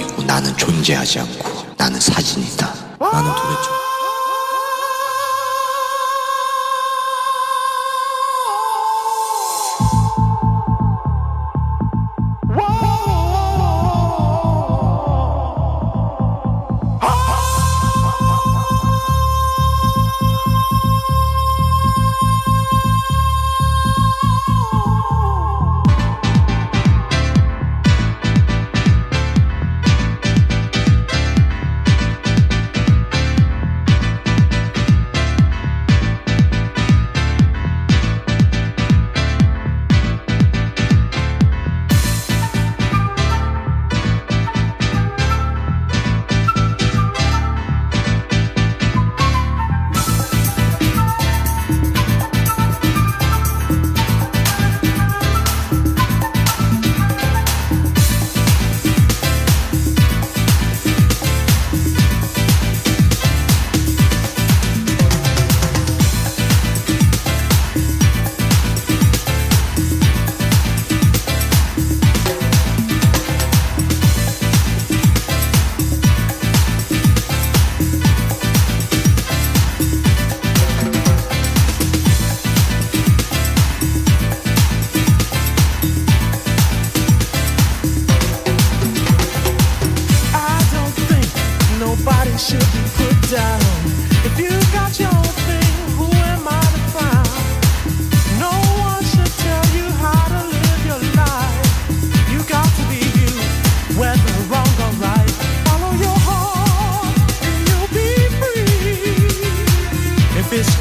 전화기이고 나는 존재하지 않고 나는 사진이다. 나는 도대체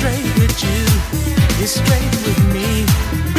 straight with you, you're straight with me.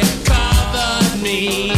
it bothered me.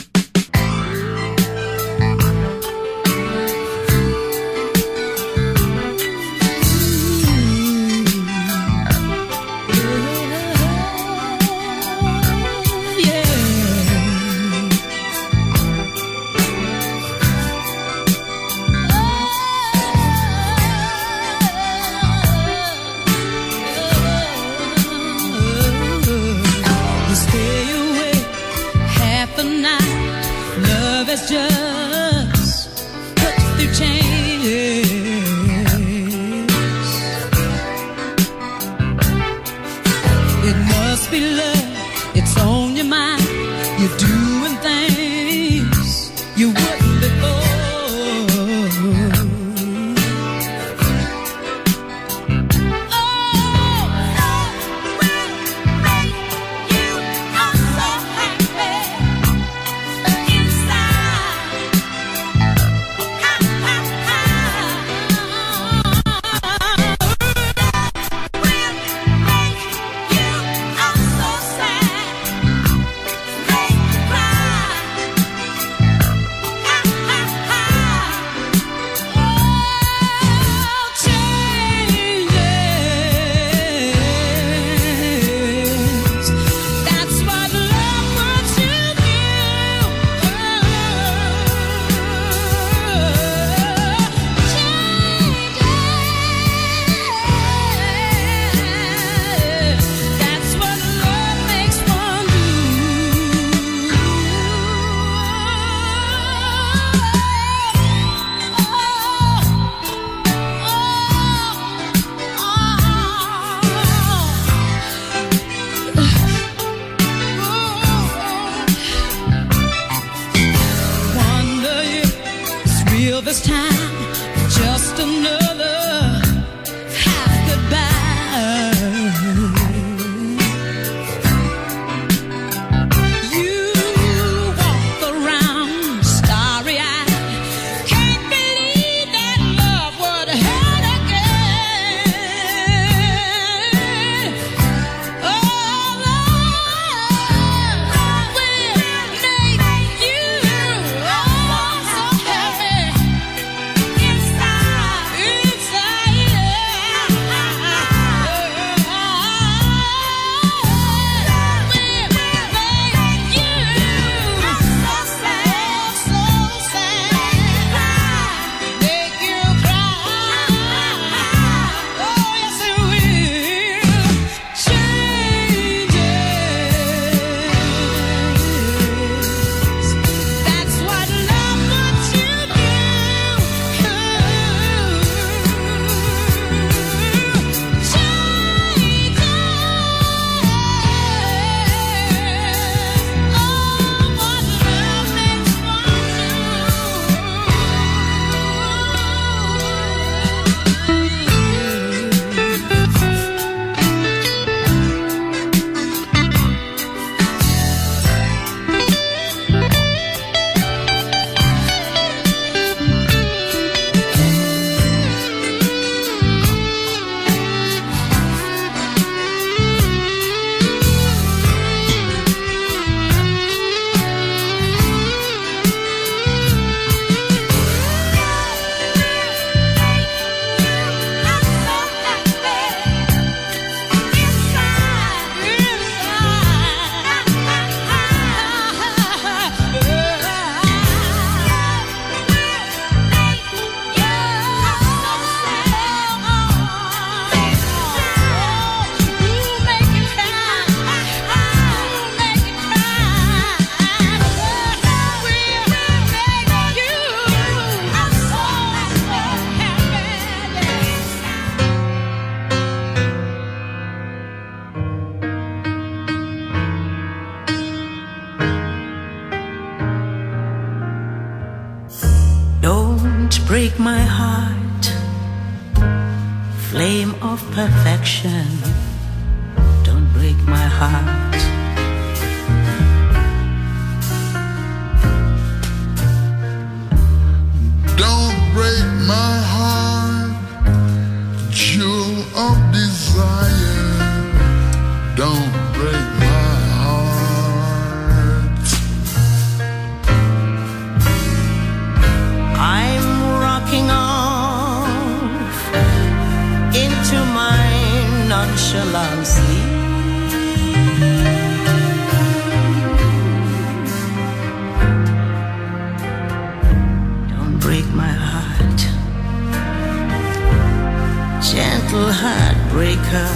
Heartbreaker.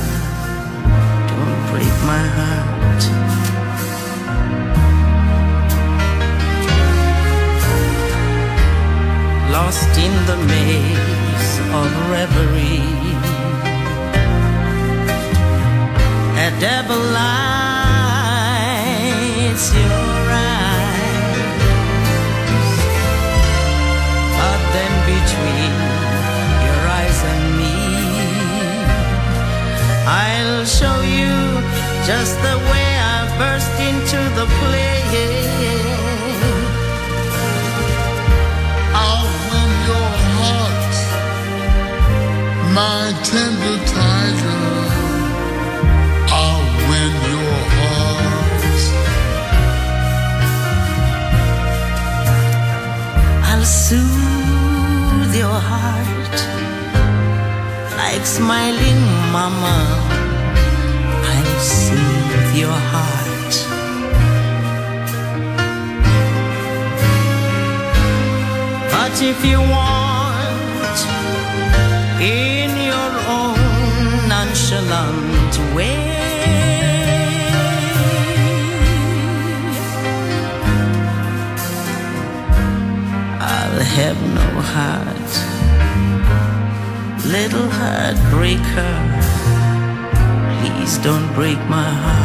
Don't break my heart. lost in the maze of reverie. A devil lights your eyes, but then between your eyes and I'll show you just the way I burst into the play. I'll win your heart, my tender tiger. I'll win your heart. I'll soothe your heart like smiling mama. I'll soothe your heart. But if you want, in your own nonchalant way. I'll have no heart, little heartbreaker. Please don't break my heart.